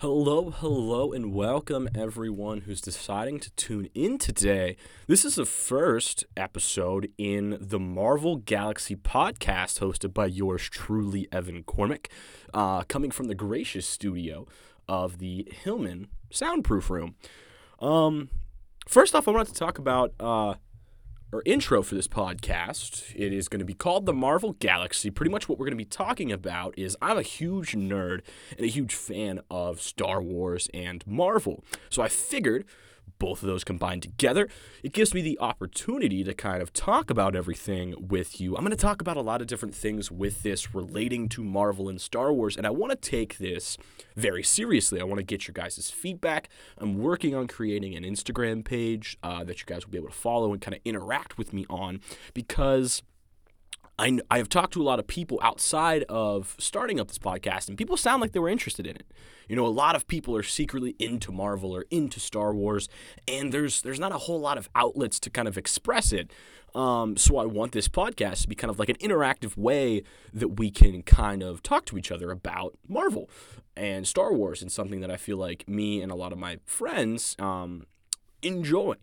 Hello, hello, and welcome everyone who's deciding to tune in today. This is the first episode in the Marvel Galaxy podcast hosted by yours truly, Evan Cormick, uh, coming from the gracious studio of the Hillman Soundproof Room. Um, first off, I wanted to talk about uh, our intro for this podcast. It is going to be called The Marvel Galaxy. Pretty much what we're going to be talking about is I'm a huge nerd and a huge fan of Star Wars and Marvel. So I figured both of those combined together, it gives me the opportunity to kind of talk about everything with you. I'm going to talk about a lot of different things with this relating to Marvel and Star Wars, and I want to take this very seriously. I want to get your guys' feedback. I'm working on creating an Instagram page uh, that you guys will be able to follow and kind of interact with me on because I, I have talked to a lot of people outside of starting up this podcast, and people sound like they were interested in it. You know, a lot of people are secretly into Marvel or into Star Wars, and there's there's not a whole lot of outlets to kind of express it. Um, so I want this podcast to be kind of like an interactive way that we can kind of talk to each other about Marvel and Star Wars, and something that I feel like me and a lot of my friends um, enjoy.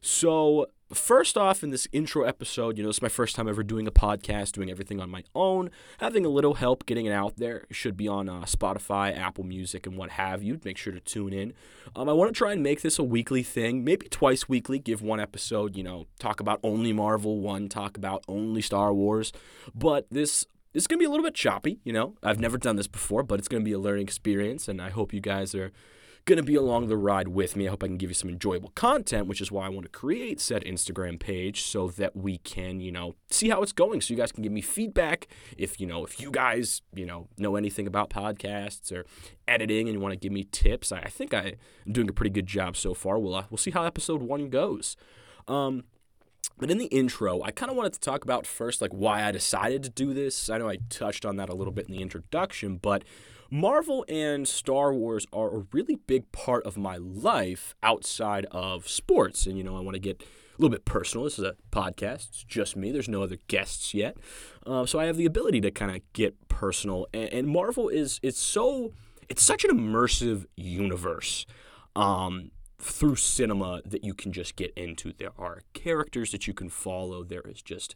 So first off, in this intro episode, you know, it's my first time ever doing a podcast, doing everything on my own, having a little help getting it out there. It should be on uh, Spotify, Apple Music, and what have you. Make sure to tune in. Um, I want to try and make this a weekly thing, maybe twice weekly. Give one episode, you know, talk about only Marvel, one talk about only Star Wars. But this this is gonna be a little bit choppy, you know. I've never done this before, but it's gonna be a learning experience, and I hope you guys are going to be along the ride with me. I hope I can give you some enjoyable content, which is why I want to create said Instagram page so that we can, you know, see how it's going. So you guys can give me feedback if, you know, if you guys, you know, know anything about podcasts or editing and you want to give me tips. I, I think I am doing a pretty good job so far. We'll, uh, we'll see how episode one goes. Um, but in the intro, I kind of wanted to talk about first, like why I decided to do this. I know I touched on that a little bit in the introduction, but Marvel and Star Wars are a really big part of my life outside of sports. And, you know, I want to get a little bit personal. This is a podcast, it's just me, there's no other guests yet. Uh, so I have the ability to kind of get personal. And, and, Marvel is, it's so, it's such an immersive universe. Um, through cinema that you can just get into. There are characters that you can follow. There is just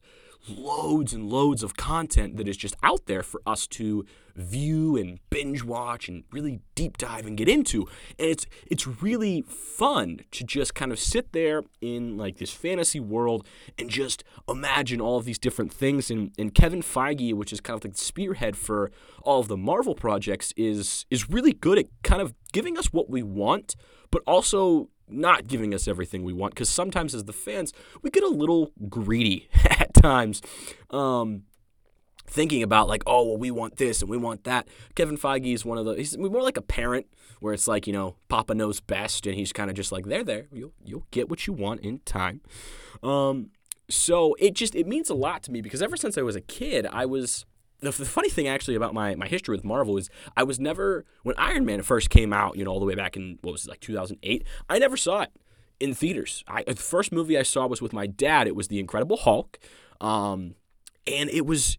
loads and loads of content that is just out there for us to view and binge watch and really deep dive and get into. And it's it's really fun to just kind of sit there in like this fantasy world and just imagine all of these different things. And, and Kevin Feige, which is kind of like the spearhead for all of the Marvel projects, is is really good at kind of giving us what we want but also not giving us everything we want because sometimes as the fans we get a little greedy at times um, thinking about like oh well we want this and we want that. Kevin feige is one of the he's more like a parent where it's like you know papa knows best and he's kind of just like there there you'll, you'll get what you want in time. Um, so it just it means a lot to me because ever since i was a kid i was the, the, funny thing actually about my, my history with Marvel is I was never when Iron Man first came out, you know, all the way back in what was it like 2008. I never saw it in theaters. I, the first movie I saw was with my dad. It was The Incredible Hulk, um, and it was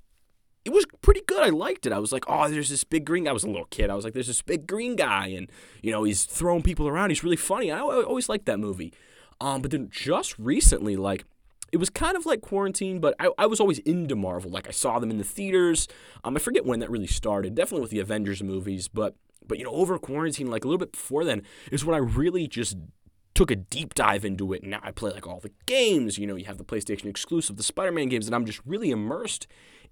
it was pretty good. I liked it. I was like, oh, there's this big green guy. I was a little kid. I was like, there's this big green guy, and you know, he's throwing people around. He's really funny. I always liked that movie. Um, but then just recently, like it was kind of like quarantine, but I, I was always into Marvel. Like I saw them in the theaters. Um, I forget when that really started. Definitely with the Avengers movies, but but you know over quarantine, like a little bit before then, is when I really just took a deep dive into it. And now I play like all the games. You know, you have the PlayStation exclusive, the Spider-Man games, and I'm just really immersed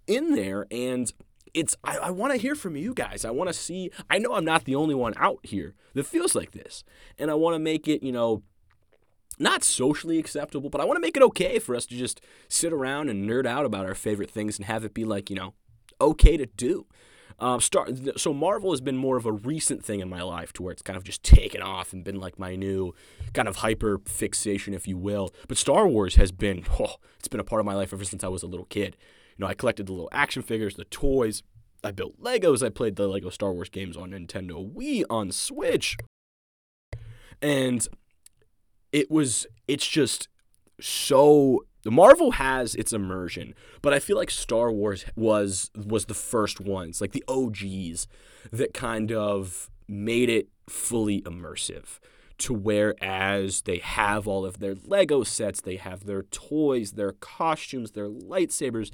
in there. And it's I, I want to hear from you guys. I want to see. I know I'm not the only one out here that feels like this, and I want to make it you know not socially acceptable, but I want to make it okay for us to just sit around and nerd out about our favorite things and have it be like, you know, okay to do. Um, so Marvel has been more of a recent thing in my life to where it's kind of just taken off and been like my new kind of hyper fixation, if you will. But Star Wars has been, oh, it's been a part of my life ever since I was a little kid. You know, I collected the little action figures, the toys. I built Legos. I played the Lego Star Wars games on Nintendo Wii, on Switch. And it was it's just so the Marvel has its immersion, but I feel like Star Wars was was the first ones, like the OGs, that kind of made it fully immersive to whereas they have all of their Lego sets, they have their toys, their costumes, their lightsabers,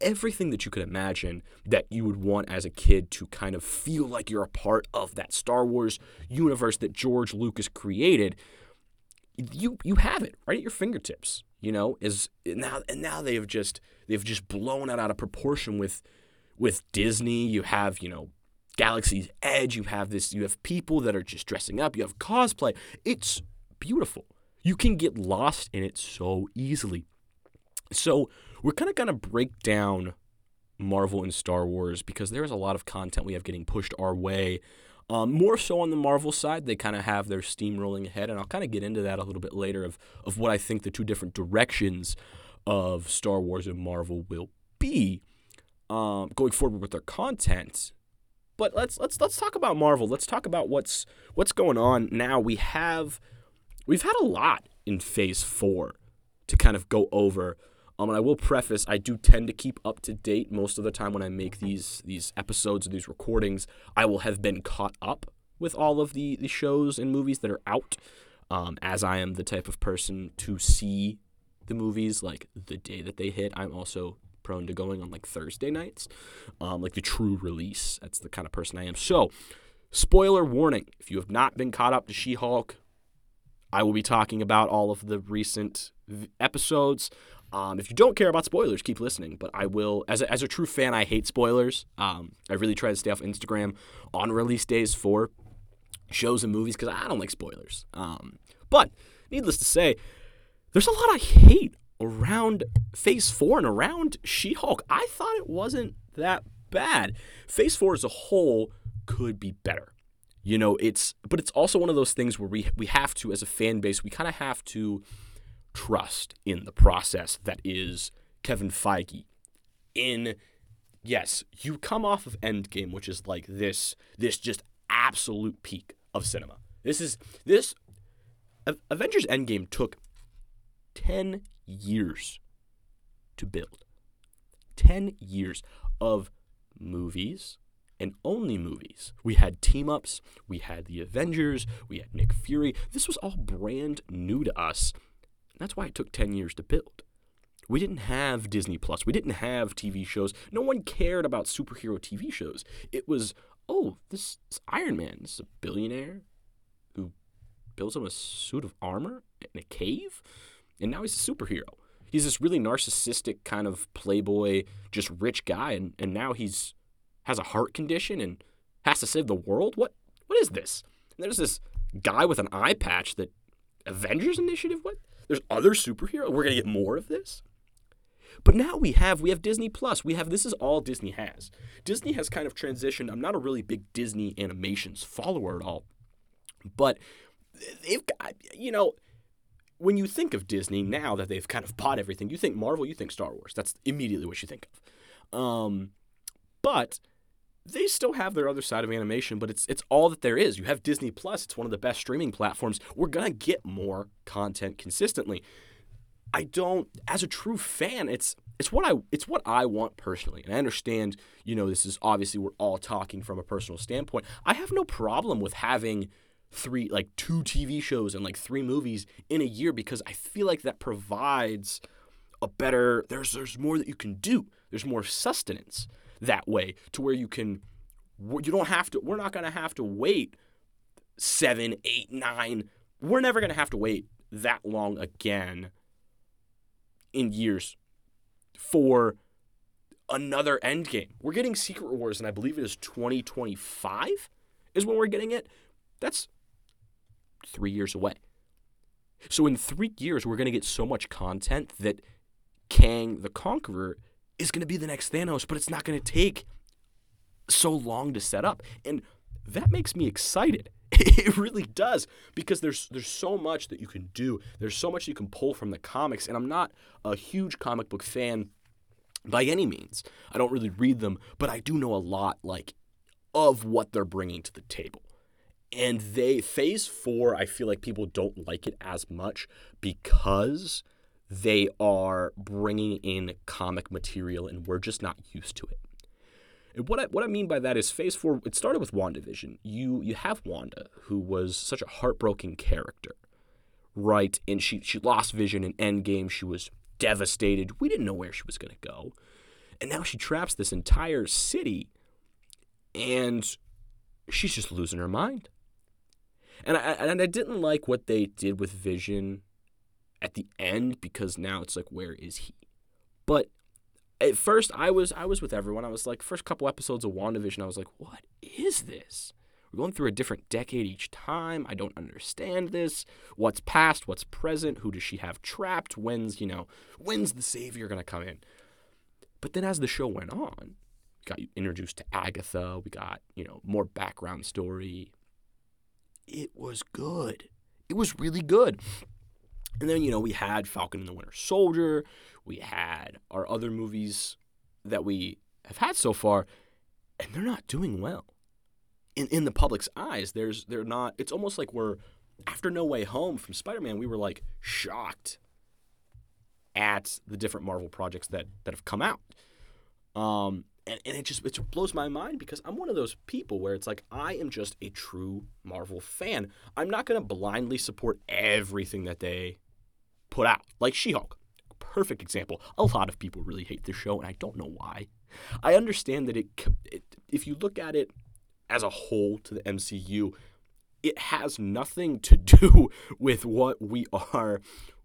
everything that you could imagine that you would want as a kid to kind of feel like you're a part of that Star Wars universe that George Lucas created. You you have it right at your fingertips, you know, is now and now they have just they've just blown it out of proportion with with Disney. You have, you know, Galaxy's Edge, you have this you have people that are just dressing up, you have cosplay. It's beautiful. You can get lost in it so easily. So, we're kind of going to break down Marvel and Star Wars because there is a lot of content we have getting pushed our way. Um, more so on the Marvel side, they kind of have their steam rolling ahead, and I'll kind of get into that a little bit later of, of what I think the two different directions of Star Wars and Marvel will be um, going forward with their content. But let's let's let's talk about Marvel. Let's talk about what's what's going on now. We have we've had a lot in Phase Four to kind of go over. Um, and I will preface, I do tend to keep up to date most of the time when I make these these episodes or these recordings. I will have been caught up with all of the, the shows and movies that are out, um, as I am the type of person to see the movies like the day that they hit. I'm also prone to going on like Thursday nights, um, like the true release. That's the kind of person I am. So, spoiler warning: if you have not been caught up to She-Hulk, I will be talking about all of the recent episodes. Um, if you don't care about spoilers, keep listening. But I will, as a, as a true fan, I hate spoilers. Um, I really try to stay off Instagram on release days for shows and movies because I don't like spoilers. Um, but needless to say, there's a lot of hate around Phase 4 and around She Hulk. I thought it wasn't that bad. Phase 4 as a whole could be better. You know, it's but it's also one of those things where we we have to as a fan base, we kind of have to trust in the process that is Kevin Feige. In yes, you come off of Endgame, which is like this this just absolute peak of cinema. This is this Avengers Endgame took 10 years to build. 10 years of movies and only movies. We had team ups, we had the Avengers, we had Nick Fury. This was all brand new to us that's why it took 10 years to build. We didn't have Disney Plus. We didn't have TV shows. No one cared about superhero TV shows. It was, oh, this, this Iron Man This is a billionaire who builds him a suit of armor in a cave, and now he's a superhero. He's this really narcissistic kind of playboy, just rich guy, and, and now he's has a heart condition and has to save the world. What what is this? And there's this guy with an eye patch that Avengers Initiative. What? There's other superheroes. We're gonna get more of this. But now we have we have Disney Plus. We have this is all Disney has. Disney has kind of transitioned. I'm not a really big Disney animations follower at all, but they've got you know when you think of Disney now that they've kind of bought everything, you think Marvel, you think Star Wars. That's immediately what you think of. Um, but they still have their other side of animation, but it's it's all that there is. You have Disney Plus; it's one of the best streaming platforms. We're gonna get more content consistently. I don't, as a true fan, it's it's what I it's what I want personally, and I understand. You know, this is obviously we're all talking from a personal standpoint. I have no problem with having three like two TV shows and like three movies in a year because I feel like that provides a better. There's there's more that you can do. There's more sustenance that way to where you can you don't have to we're not going to have to wait seven eight nine we're never going to have to wait that long again in years for another end game we're getting secret wars and i believe it is 2025 is when we're getting it. That's three years away. So in three years we're going to get so much content that kang the conqueror is going to be the next Thanos, but it's not going to take so long to set up. And that makes me excited. It really does because there's there's so much that you can do. There's so much you can pull from the comics and I'm not a huge comic book fan by any means. I don't really read them, but I do know a lot like of what they're bringing to the table. And they phase 4, I feel like people don't like it as much because they are bringing in comic material and we're just not used to it. And what I, what I mean by that is Phase Four. It started with WandaVision. You you have Wanda, who was such a heartbroken character, right? And she she lost Vision in Endgame. She was devastated. We didn't know where she was going to go, and now she traps this entire city, and she's just losing her mind. And I and I didn't like what they did with Vision at the end because now it's like where is he? But at first I was I was with everyone. I was like first couple episodes of WandaVision I was like what is this? We're going through a different decade each time. I don't understand this. What's past, what's present? Who does she have trapped? When's, you know, when's the savior going to come in? But then as the show went on, we got introduced to Agatha, we got, you know, more background story. It was good. It was really good. And then, you know, we had Falcon and the Winter Soldier. We had our other movies that we have had so far, and they're not doing well. In, in the public's eyes, there's they're not it's almost like we're after No Way Home from Spider-Man, we were like shocked at the different Marvel projects that that have come out. Um, and, and it just it blows my mind because I'm one of those people where it's like I am just a true Marvel fan. I'm not gonna blindly support everything that they put out, like She-Hulk. Perfect example. A lot of people really hate the show, and I don't know why. I understand that it, it if you look at it as a whole to the MCU, it has nothing to do with what we are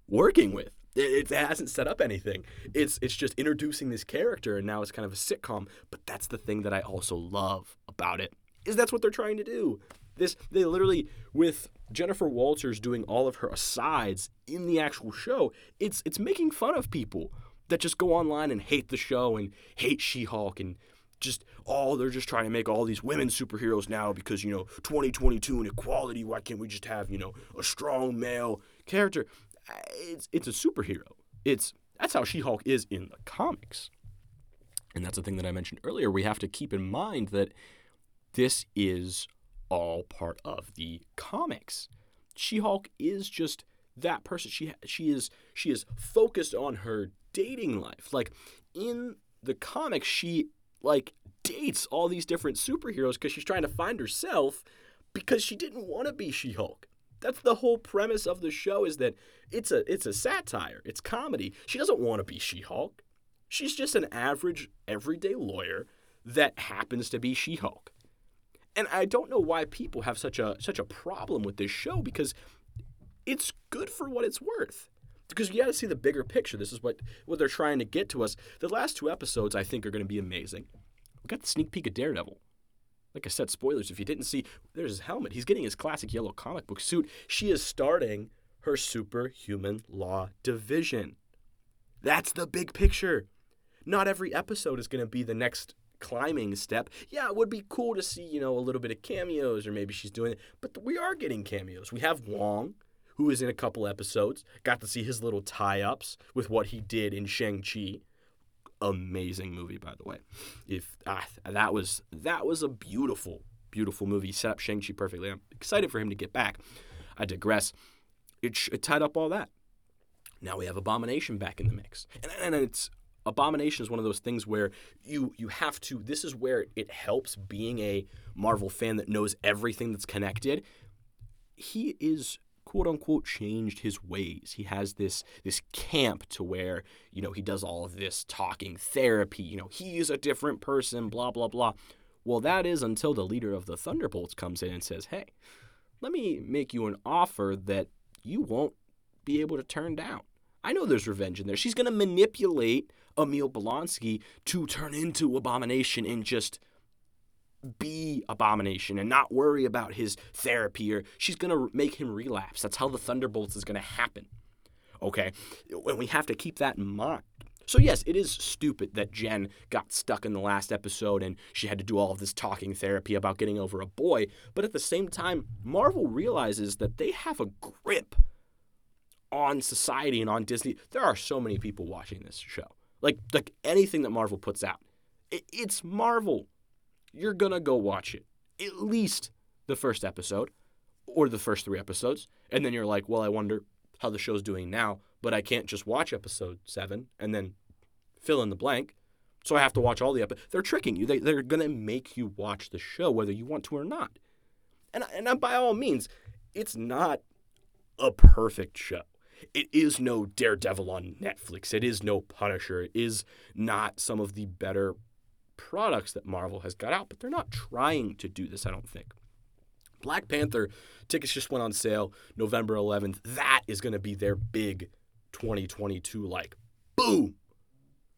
working with. It, it, hasn't set up anything. It's it's just introducing this character, and now it's kind of a sitcom. But that's the thing that I also love about it is that's what they're trying to do. This they literally with Jennifer Walters doing all of her asides in the actual show. It's it's making fun of people that just go online and hate the show and hate She-Hulk and just oh they're just trying to make all these women superheroes now because you know 2022 and equality why can't we just have you know a strong male character it's it's a superhero. It's that's how she-hulk is in the comics. And that's the thing that i mentioned earlier. We have to keep in mind that this is all part of the comics. She-hulk is just that person. She she is she is focused on her dating life. Like in the comics she like dates all these different superheroes because she's trying to find herself because she didn't want to be She-Hulk. That's the whole premise of the show is that it's a it's a satire, it's comedy. She doesn't want to be She-Hulk. She's just an average everyday lawyer that happens to be She-Hulk. And I don't know why people have such a such a problem with this show because it's good for what it's worth because you got to see the bigger picture. This is what what they're trying to get to us. The last two episodes, I think, are going to be amazing. We got the sneak peek of Daredevil. Like I said, spoilers. If you didn't see, there's his helmet. He's getting his classic yellow comic book suit. She is starting her superhuman law division. That's the big picture. Not every episode is going to be the next climbing step. Yeah, it would be cool to see, you know, a little bit of cameos or maybe she's doing it, but we are getting cameos. We have Wong, who is in a couple episodes. Got to see his little tie ups with what he did in Shang-Chi. Amazing movie, by the way. If ah, that was that was a beautiful, beautiful movie. Set up Shang-Chi perfectly. I'm excited for him to get back. I digress. It, it tied up all that. Now we have Abomination back in the mix, and, and it's Abomination is one of those things where you you have to. This is where it helps being a Marvel fan that knows everything that's connected. He is quote unquote changed his ways. He has this this camp to where, you know, he does all of this talking therapy, you know, he is a different person, blah blah blah. Well, that is until the leader of the Thunderbolts comes in and says, "Hey, let me make you an offer that you won't be able to turn down." I know there's revenge in there. She's going to manipulate Emil Blonsky to turn into Abomination and just be Abomination and not worry about his therapy or she's going to make him relapse. That's how the Thunderbolts is going to happen. Okay? And we have to keep that in mind. So, yes, it is stupid that Jen got stuck in the last episode and she had to do all of this talking therapy about getting over a boy. But at the same time, Marvel realizes that they have a grip on society and on Disney. There are so many people watching this show. Like, like anything that Marvel puts out, it's Marvel you're going to go watch it. At least the first episode or the first three episodes. And then you're like, well, I wonder how the show's doing now, but I can't just watch episode seven and then fill in the blank. So I have to watch all the episodes. They're tricking you. They, they're going to make you watch the show whether you want to or not. And, and by all means, it's not a perfect show. It is no Daredevil on Netflix. It is no Punisher. It is not some of the better products that Marvel has got out, but they're not trying to do this, I don't think. Black Panther tickets just went on sale November 11th. That is going to be their big 2022 like boom.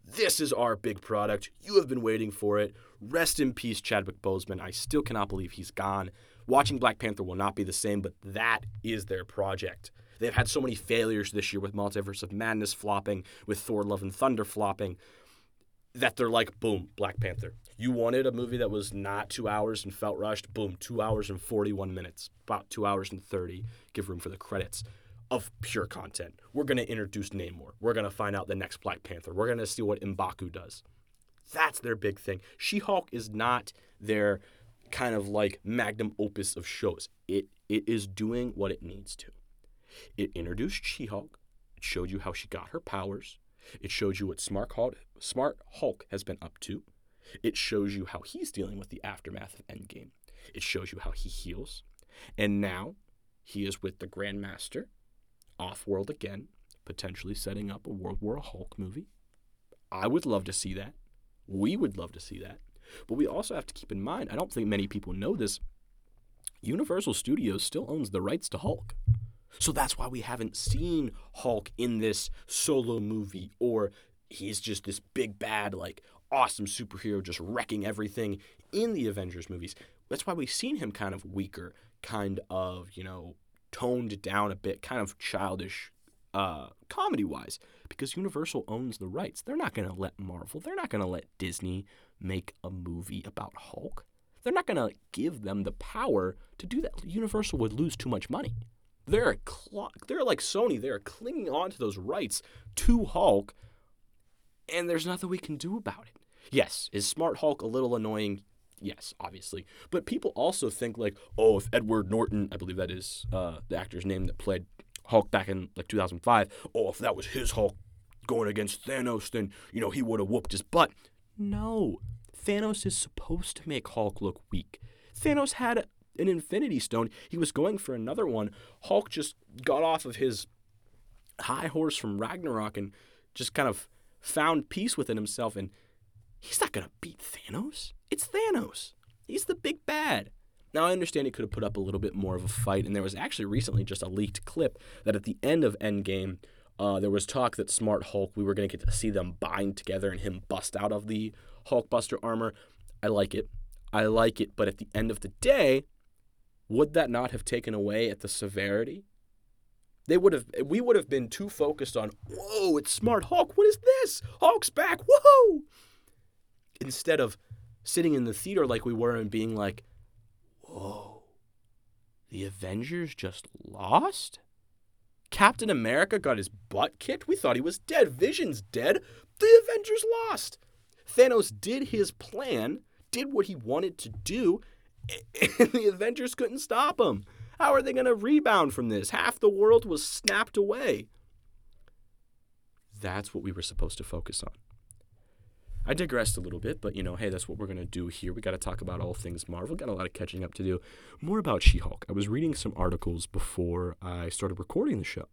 This is our big product. You have been waiting for it. Rest in peace, Chadwick Boseman. I still cannot believe he's gone. Watching Black Panther will not be the same, but that is their project. They've had so many failures this year with Multiverse of Madness flopping, with Thor Love and Thunder flopping, that they're like, boom, Black Panther. You wanted a movie that was not two hours and felt rushed, boom, two hours and 41 minutes, about two hours and 30, give room for the credits of pure content. We're going to introduce Namor. We're going to find out the next Black Panther. We're going to see what Mbaku does. That's their big thing. She Hulk is not their kind of like magnum opus of shows. It it is doing what it needs to. It introduced She Hulk. It showed you how she got her powers. It shows you what Smart Hulk, Smart Hulk has been up to. It shows you how he's dealing with the aftermath of Endgame. It shows you how he heals. And now he is with the Grandmaster, off world again, potentially setting up a World War Hulk movie. I would love to see that. We would love to see that. But we also have to keep in mind, I don't think many people know this, Universal Studios still owns the rights to Hulk. So that's why we haven't seen Hulk in this solo movie or he's just this big bad, like awesome superhero just wrecking everything in the Avengers movies. That's why we've seen him kind of weaker, kind of, you know, toned down a bit, kind of childish uh, comedy wise, because Universal owns the rights. They're not going to let Marvel, they're not going to let Disney make a movie about Hulk. They're not going to give them the power to do that. Universal would lose too much money. They're cl- they're like Sony. They're clinging on to those rights to Hulk, and there's nothing we can do about it. Yes, is Smart Hulk a little annoying? Yes, obviously. But people also think like, oh, if Edward Norton, I believe that is uh, the actor's name that played Hulk back in like 2005, oh, if that was his Hulk going against Thanos, then you know he would have whooped his butt. No, Thanos is supposed to make Hulk look weak. Thanos had an Infinity Stone. He was going for another one. Hulk just got off of his high horse from Ragnarok and just kind of found peace within himself. And he's not going to beat Thanos. It's Thanos. He's the big bad. Now, I understand he could have put up a little bit more of a fight, and there was actually recently just a leaked clip that at the end of Endgame, uh, there was talk that Smart Hulk, we were going to get to see them bind together and him bust out of the Hulkbuster armor. I like it. I like it, but at the end of the day, would that not have taken away at the severity? They would have we would have been too focused on, whoa, it's Smart Hulk. What is this? Hulk's back. Whoa! Instead of sitting in the theater like we were and being like, whoa, the Avengers just lost? Captain America got his butt kicked? We thought he was dead. Vision's dead. The Avengers lost. Thanos did his plan, did what he wanted to do, the Avengers couldn't stop him. How are they going to rebound from this? Half the world was snapped away. That's what we were supposed to focus on. I digressed a little bit, but you know, hey, that's what we're going to do here. We got to talk about all things Marvel. Got a lot of catching up to do. More about She Hulk. I was reading some articles before I started recording the show.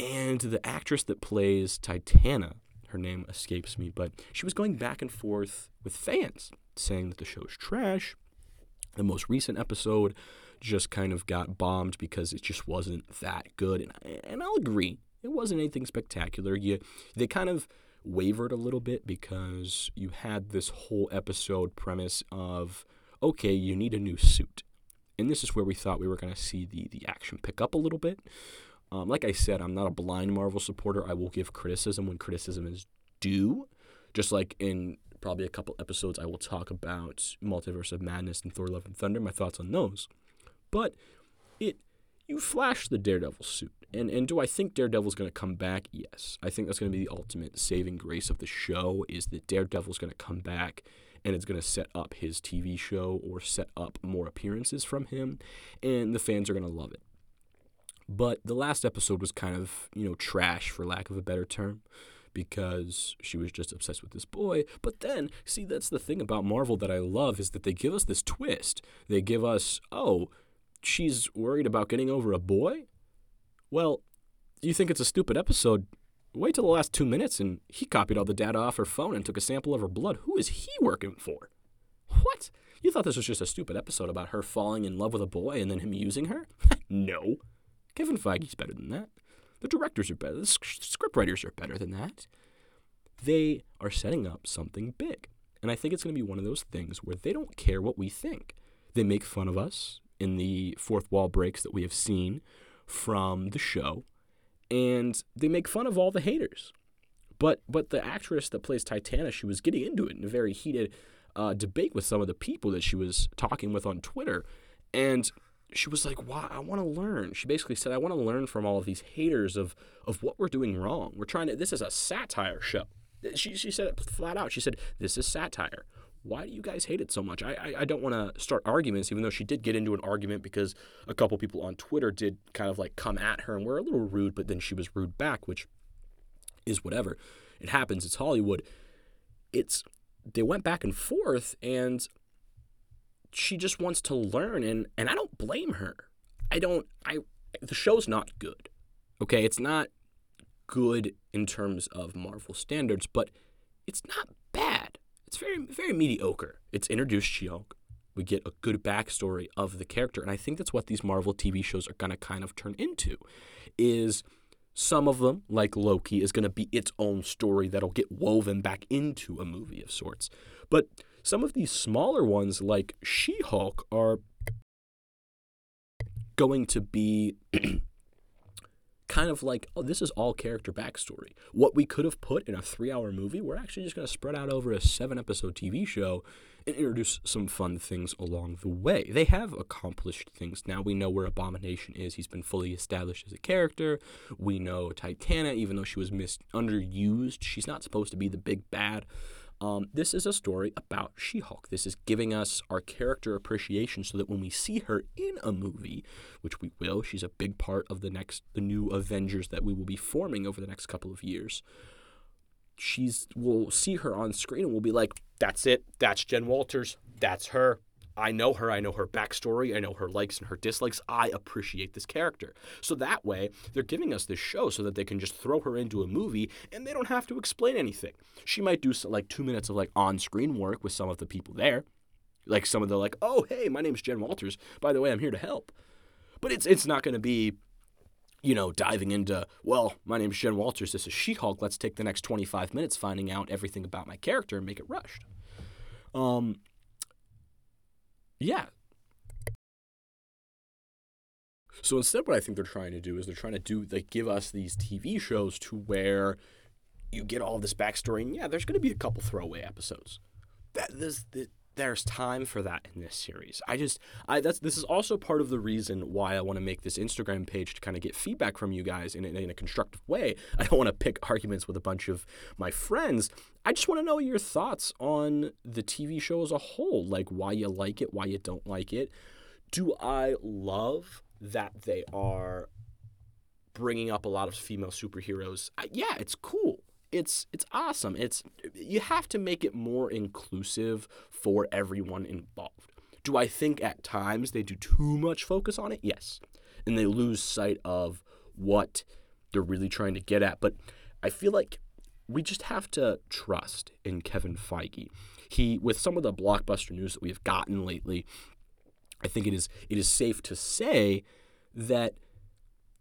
And the actress that plays Titania, her name escapes me, but she was going back and forth with fans saying that the show's trash, the most recent episode just kind of got bombed because it just wasn't that good. And, and I'll agree, it wasn't anything spectacular. You, they kind of wavered a little bit because you had this whole episode premise of, okay, you need a new suit. And this is where we thought we were going to see the, the action pick up a little bit. Um, like I said, I'm not a blind Marvel supporter. I will give criticism when criticism is due. Just like in probably a couple episodes, I will talk about Multiverse of Madness and Thor: Love and Thunder. My thoughts on those, but it you flash the Daredevil suit, and and do I think Daredevil's going to come back? Yes, I think that's going to be the ultimate saving grace of the show is that Daredevil's going to come back. And it's going to set up his TV show or set up more appearances from him, and the fans are going to love it. But the last episode was kind of, you know, trash for lack of a better term because she was just obsessed with this boy. But then, see, that's the thing about Marvel that I love is that they give us this twist. They give us, oh, she's worried about getting over a boy? Well, you think it's a stupid episode? Wait till the last two minutes and he copied all the data off her phone and took a sample of her blood. Who is he working for? What? You thought this was just a stupid episode about her falling in love with a boy and then him using her? no. Kevin Feige's better than that. The directors are better. The scriptwriters are better than that. They are setting up something big. And I think it's going to be one of those things where they don't care what we think. They make fun of us in the fourth wall breaks that we have seen from the show, and they make fun of all the haters. But but the actress that plays Titania, she was getting into it in a very heated uh, debate with some of the people that she was talking with on Twitter, and she was like, "Why? I want to learn." She basically said, "I want to learn from all of these haters of of what we're doing wrong. We're trying to. This is a satire show." She she said it flat out. She said, "This is satire." Why do you guys hate it so much? I I, I don't want to start arguments, even though she did get into an argument because a couple people on Twitter did kind of like come at her and were a little rude, but then she was rude back, which is whatever. It happens. It's Hollywood. It's they went back and forth and she just wants to learn and and I don't blame her. I don't I the show's not good. Okay, it's not good in terms of Marvel standards, but it's not bad. It's very very mediocre. It's introduced She-Hulk. We get a good backstory of the character, and I think that's what these Marvel TV shows are gonna kind of turn into. Is some of them, like Loki, is going to be its own story that'll get woven back into a movie of sorts. But some of these smaller ones, like She Hulk, are going to be kind of like, oh, this is all character backstory. What we could have put in a three hour movie, we're actually just going to spread out over a seven episode TV show and introduce some fun things along the way. They have accomplished things. Now we know where Abomination is. He's been fully established as a character. We know Titania, even though she was mis- underused, she's not supposed to be the big bad. Um, this is a story about She Hulk. This is giving us our character appreciation so that when we see her in a movie, which we will, she's a big part of the next, the new Avengers that we will be forming over the next couple of years. She's, we'll see her on screen and we'll be like, that's it. That's Jen Walters. That's her. I know her. I know her backstory. I know her likes and her dislikes. I appreciate this character. So that way, they're giving us this show so that they can just throw her into a movie and they don't have to explain anything. She might do like two minutes of like on screen work with some of the people there. Like some of the like, oh, hey, my name's Jen Walters. By the way, I'm here to help. But it's it's not going to be you know, diving into, well, my name's Jen Walters, this is She Hulk, let's take the next 25 minutes finding out everything about my character and make it rushed. Um, yeah. So instead, what I think they're trying to do is they're trying to do like give us these TV shows to where you get all this backstory, and yeah, there's going to be a couple throwaway episodes. That this, this there's time for that in this series. I just I that's this is also part of the reason why I want to make this Instagram page to kind of get feedback from you guys in, in, in a constructive way. I don't want to pick arguments with a bunch of my friends. I just want to know your thoughts on the TV show as a whole, like why you like it, why you don't like it. Do I love that they are bringing up a lot of female superheroes? I, yeah, it's cool it's it's awesome. It's you have to make it more inclusive for everyone involved. Do I think at times they do too much focus on it? Yes. And they lose sight of what they're really trying to get at. But I feel like we just have to trust in Kevin Feige. He with some of the blockbuster news that we have gotten lately, I think it is it is safe to say that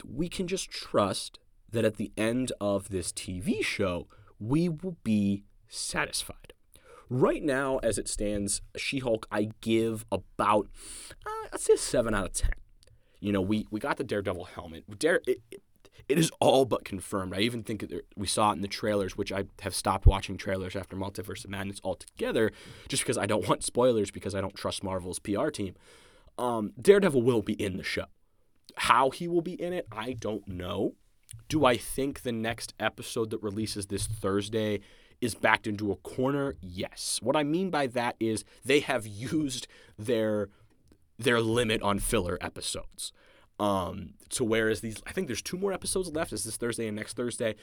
we can just trust that at the end of this TV show, we will be satisfied. Right now, as it stands, She Hulk, I give about, uh, I'd say a 7 out of 10. You know, we, we got the Daredevil helmet. Dare, it, it is all but confirmed. I even think we saw it in the trailers, which I have stopped watching trailers after Multiverse of Madness altogether, just because I don't want spoilers because I don't trust Marvel's PR team. Um, Daredevil will be in the show. How he will be in it, I don't know. Do I think the next episode that releases this Thursday is backed into a corner? Yes. What I mean by that is they have used their their limit on filler episodes. Um, to whereas these, I think there's two more episodes left. Is this Thursday and next Thursday?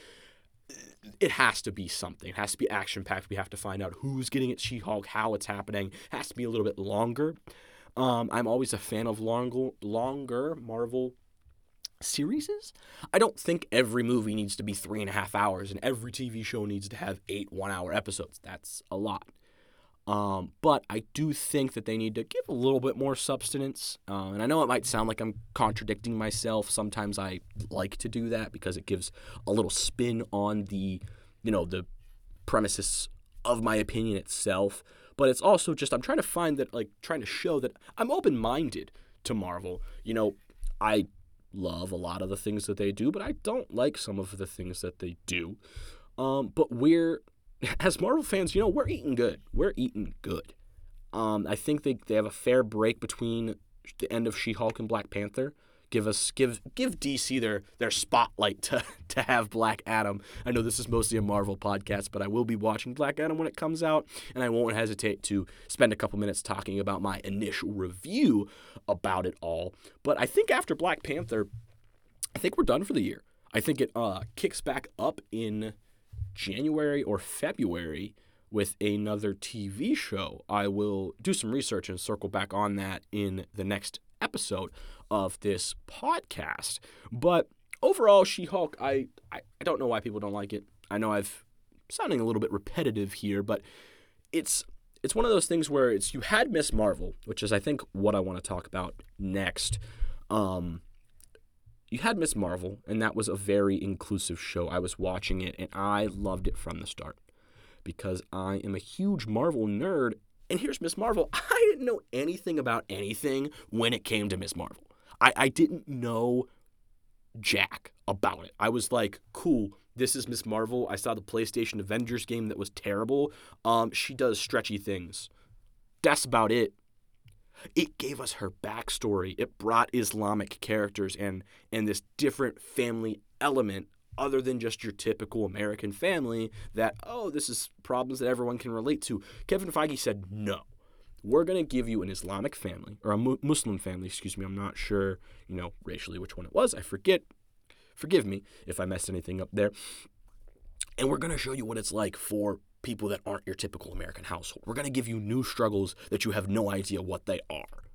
it has to be something. It has to be action packed. We have to find out who's getting it She Hulk, how it's happening. It has to be a little bit longer. Um, I'm always a fan of longer, longer Marvel series. I don't think every movie needs to be three and a half hours and every TV show needs to have eight one hour episodes. That's a lot. Um, but I do think that they need to give a little bit more substance. Uh, and I know it might sound like I'm contradicting myself. Sometimes I like to do that because it gives a little spin on the, you know, the premises of my opinion itself. But it's also just I'm trying to find that like trying to show that I'm open minded to Marvel. You know, I love a lot of the things that they do, but I don't like some of the things that they do. Um, but we're as Marvel fans, you know, we're eating good. We're eating good. Um, I think they, they have a fair break between the end of She-Hulk and Black Panther. Give us give give DC their their spotlight to to have Black Adam. I know this is mostly a Marvel podcast, but I will be watching Black Adam when it comes out, and I won't hesitate to spend a couple minutes talking about my initial review about it all. But I think after Black Panther, I think we're done for the year. I think it uh, kicks back up in January or February with another TV show. I will do some research and circle back on that in the next episode of this podcast. But overall, She Hulk, I, I, I don't know why people don't like it. I know I've sounding a little bit repetitive here, but it's it's one of those things where it's you had Miss Marvel, which is I think what I want to talk about next. Um, you had Miss Marvel, and that was a very inclusive show. I was watching it, and I loved it from the start because I am a huge Marvel nerd. And here's Miss Marvel. I didn't know anything about anything when it came to Miss Marvel. I, I didn't know jack about it. I was like, cool, this is Miss Marvel. I saw the PlayStation Avengers game that was terrible. Um, she does stretchy things. That's about it. It gave us her backstory. It brought Islamic characters and and this different family element other than just your typical American family that oh this is problems that everyone can relate to. Kevin Feige said no. We're going to give you an Islamic family or a Muslim family, excuse me. I'm not sure, you know, racially which one it was. I forget. Forgive me if I messed anything up there. And we're going to show you what it's like for people that aren't your typical American household. We're going to give you new struggles that you have no idea what they are.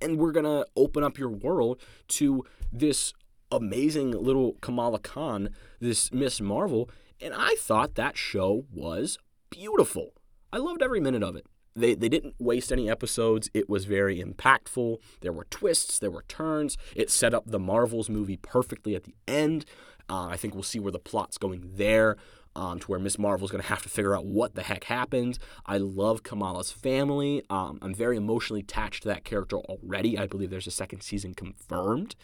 And we're going to open up your world to this amazing little Kamala Khan, this Miss Marvel. And I thought that show was beautiful. I loved every minute of it. They, they didn't waste any episodes. It was very impactful. There were twists, there were turns. It set up the Marvels movie perfectly at the end. Uh, I think we'll see where the plot's going there um, to where Miss Marvel's going to have to figure out what the heck happened. I love Kamala's family. Um, I'm very emotionally attached to that character already. I believe there's a second season confirmed.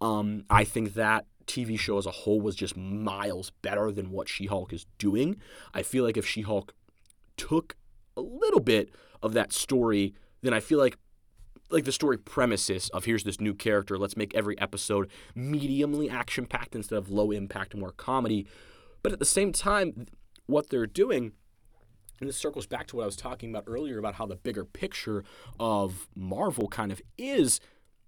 Um, I think that TV show as a whole was just miles better than what She Hulk is doing. I feel like if She Hulk took a little bit of that story, then I feel like like the story premises of here's this new character, let's make every episode mediumly action packed instead of low impact, more comedy but at the same time, what they're doing, and this circles back to what I was talking about earlier about how the bigger picture of Marvel kind of is.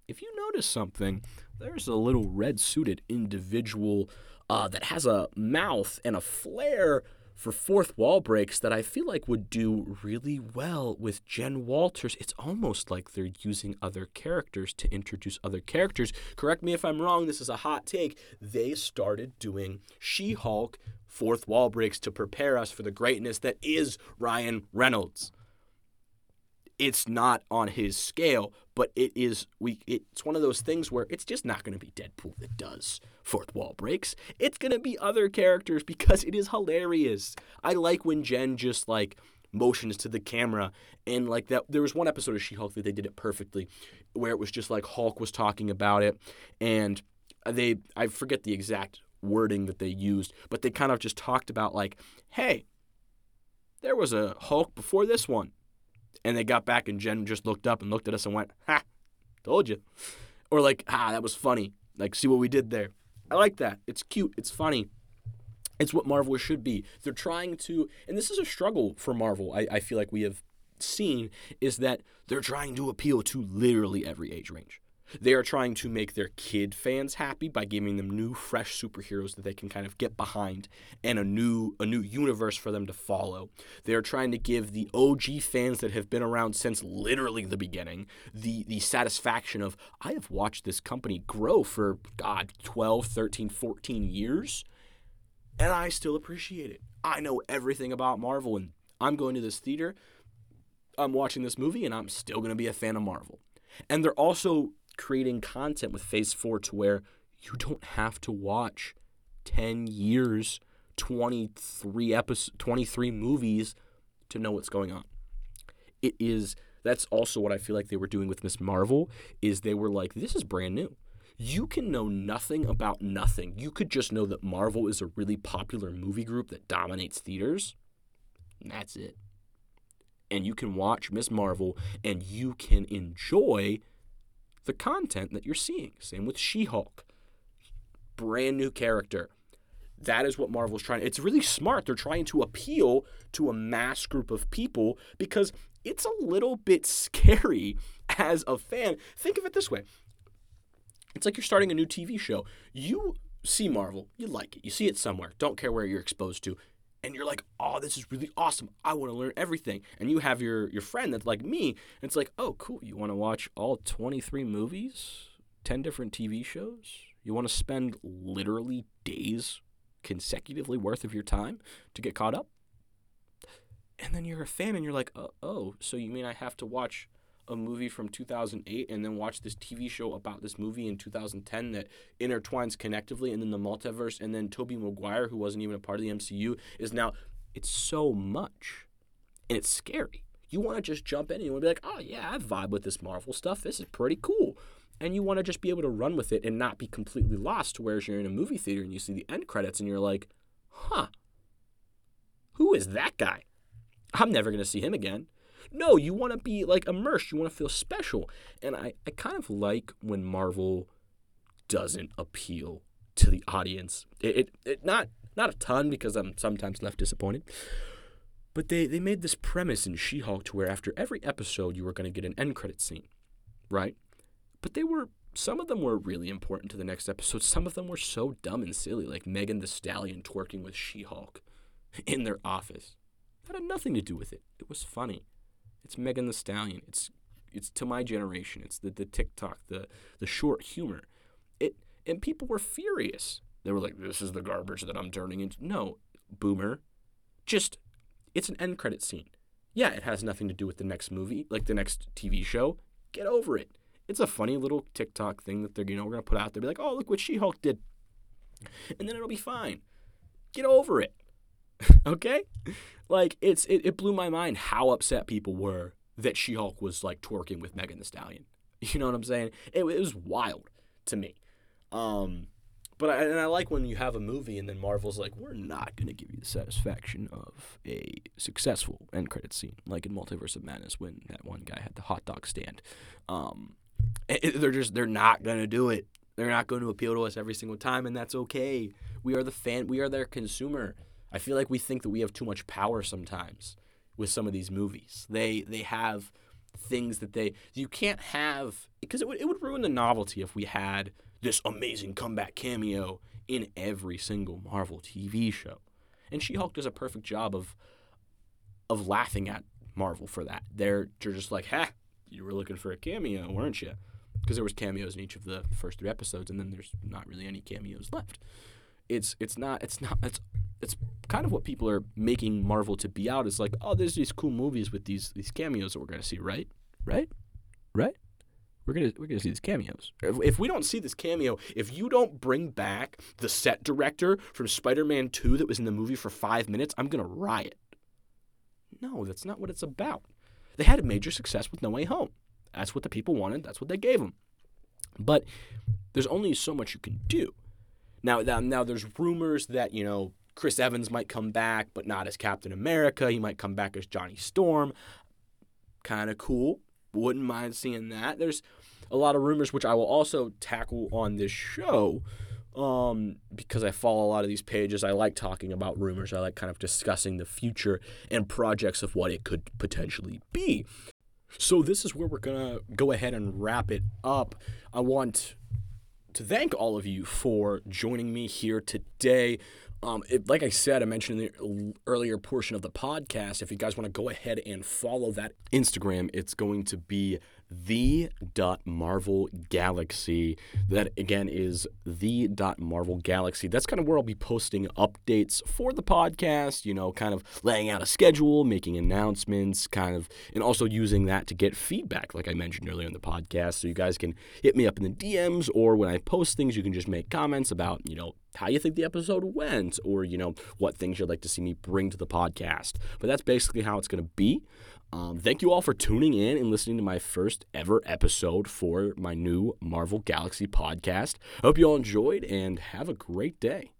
If you notice something, there's a little red suited individual uh, that has a mouth and a flare for fourth wall breaks that I feel like would do really well with Jen Walters. It's almost like they're using other characters to introduce other characters. Correct me if I'm wrong, this is a hot take. They started doing She Hulk fourth wall breaks to prepare us for the greatness that is Ryan Reynolds it's not on his scale, but it is we it's one of those things where it's just not going to be Deadpool that does fourth wall breaks. It's going to be other characters because it is hilarious. I like when Jen just like motions to the camera and like that there was one episode of She-Hulk that they did it perfectly where it was just like Hulk was talking about it and they I forget the exact wording that they used, but they kind of just talked about like, "Hey, there was a Hulk before this one." And they got back, and Jen just looked up and looked at us and went, Ha, told you. Or like, Ah, that was funny. Like, see what we did there. I like that. It's cute. It's funny. It's what Marvel should be. They're trying to, and this is a struggle for Marvel, I, I feel like we have seen, is that they're trying to appeal to literally every age range. They are trying to make their kid fans happy by giving them new, fresh superheroes that they can kind of get behind and a new a new universe for them to follow. They are trying to give the OG fans that have been around since literally the beginning the the satisfaction of I have watched this company grow for god 12, 13, 14 years and I still appreciate it. I know everything about Marvel and I'm going to this theater, I'm watching this movie and I'm still going to be a fan of Marvel. And they're also creating content with Phase 4 to where you don't have to watch 10 years, 23 episodes, 23 movies to know what's going on. It is that's also what I feel like they were doing with Miss Marvel is they were like this is brand new. You can know nothing about nothing. You could just know that Marvel is a really popular movie group that dominates theaters. And that's it. And you can watch Miss Marvel and you can enjoy the content that you're seeing. Same with She Hulk. Brand new character. That is what Marvel's trying. It's really smart. They're trying to appeal to a mass group of people because it's a little bit scary as a fan. Think of it this way it's like you're starting a new TV show. You see Marvel, you like it, you see it somewhere, don't care where you're exposed to and you're like, oh, this is really awesome. I want to learn everything. And you have your your friend that's like me, and it's like, oh, cool. You want to watch all 23 movies, 10 different TV shows? You want to spend literally days consecutively worth of your time to get caught up? And then you're a fan, and you're like, oh, oh so you mean I have to watch a movie from 2008 and then watch this TV show about this movie in 2010 that intertwines connectively and then the multiverse and then Tobey Maguire who wasn't even a part of the MCU is now it's so much and it's scary. You want to just jump in and you want to be like, "Oh yeah, I vibe with this Marvel stuff. This is pretty cool." And you want to just be able to run with it and not be completely lost whereas you're in a movie theater and you see the end credits and you're like, "Huh. Who is that guy? I'm never going to see him again." No, you want to be like immersed. You want to feel special. And I, I kind of like when Marvel doesn't appeal to the audience. It, it, it not not a ton because I'm sometimes left disappointed. But they, they made this premise in She-Hulk to where after every episode you were going to get an end credit scene, right? But they were some of them were really important to the next episode. Some of them were so dumb and silly, like Megan Thee Stallion twerking with She-Hulk in their office. That had nothing to do with it. It was funny. It's Megan Thee Stallion. It's it's to my generation. It's the the TikTok, the the short humor. It and people were furious. They were like, "This is the garbage that I'm turning into." No, boomer. Just it's an end credit scene. Yeah, it has nothing to do with the next movie, like the next TV show. Get over it. It's a funny little TikTok thing that they're you know we're gonna put out there. Be like, "Oh, look what She-Hulk did," and then it'll be fine. Get over it. okay? Like it's it, it blew my mind how upset people were that She-Hulk was like twerking with Megan Thee Stallion. You know what I'm saying? It, it was wild to me. Um, but I, and I like when you have a movie and then Marvel's like, we're not gonna give you the satisfaction of a successful end credit scene, like in Multiverse of Madness when that one guy had the hot dog stand. Um, it, they're just they're not gonna do it. They're not going to appeal to us every single time, and that's okay. We are the fan. We are their consumer. I feel like we think that we have too much power sometimes with some of these movies. They they have things that they you can't have because it would it would ruin the novelty if we had this amazing comeback cameo in every single Marvel TV show. And She-Hulk does a perfect job of of laughing at Marvel for that. They're, they're just like, "Ha, you were looking for a cameo, weren't you?" Because there was cameos in each of the first three episodes, and then there's not really any cameos left. It's it's not it's not it's it's kind of what people are making Marvel to be out is like, oh, there's these cool movies with these these cameos that we're gonna see, right? Right? Right? We're gonna we're gonna see these cameos. If, if we don't see this cameo, if you don't bring back the set director from Spider-Man 2 that was in the movie for five minutes, I'm gonna riot. No, that's not what it's about. They had a major success with No Way Home. That's what the people wanted. That's what they gave them. But there's only so much you can do. Now, now, there's rumors that you know Chris Evans might come back, but not as Captain America. He might come back as Johnny Storm. Kind of cool. Wouldn't mind seeing that. There's a lot of rumors, which I will also tackle on this show um, because I follow a lot of these pages. I like talking about rumors. I like kind of discussing the future and projects of what it could potentially be. So, this is where we're going to go ahead and wrap it up. I want to thank all of you for joining me here today. Um, it, like I said, I mentioned in the earlier portion of the podcast, if you guys want to go ahead and follow that Instagram, it's going to be the dot Marvel Galaxy. That again is the dot Marvel Galaxy. That's kind of where I'll be posting updates for the podcast. You know, kind of laying out a schedule, making announcements, kind of, and also using that to get feedback, like I mentioned earlier in the podcast. So you guys can hit me up in the DMs, or when I post things, you can just make comments about you know how you think the episode went, or you know what things you'd like to see me bring to the podcast. But that's basically how it's going to be. Um, thank you all for tuning in and listening to my first ever episode for my new Marvel Galaxy podcast. I hope you all enjoyed and have a great day.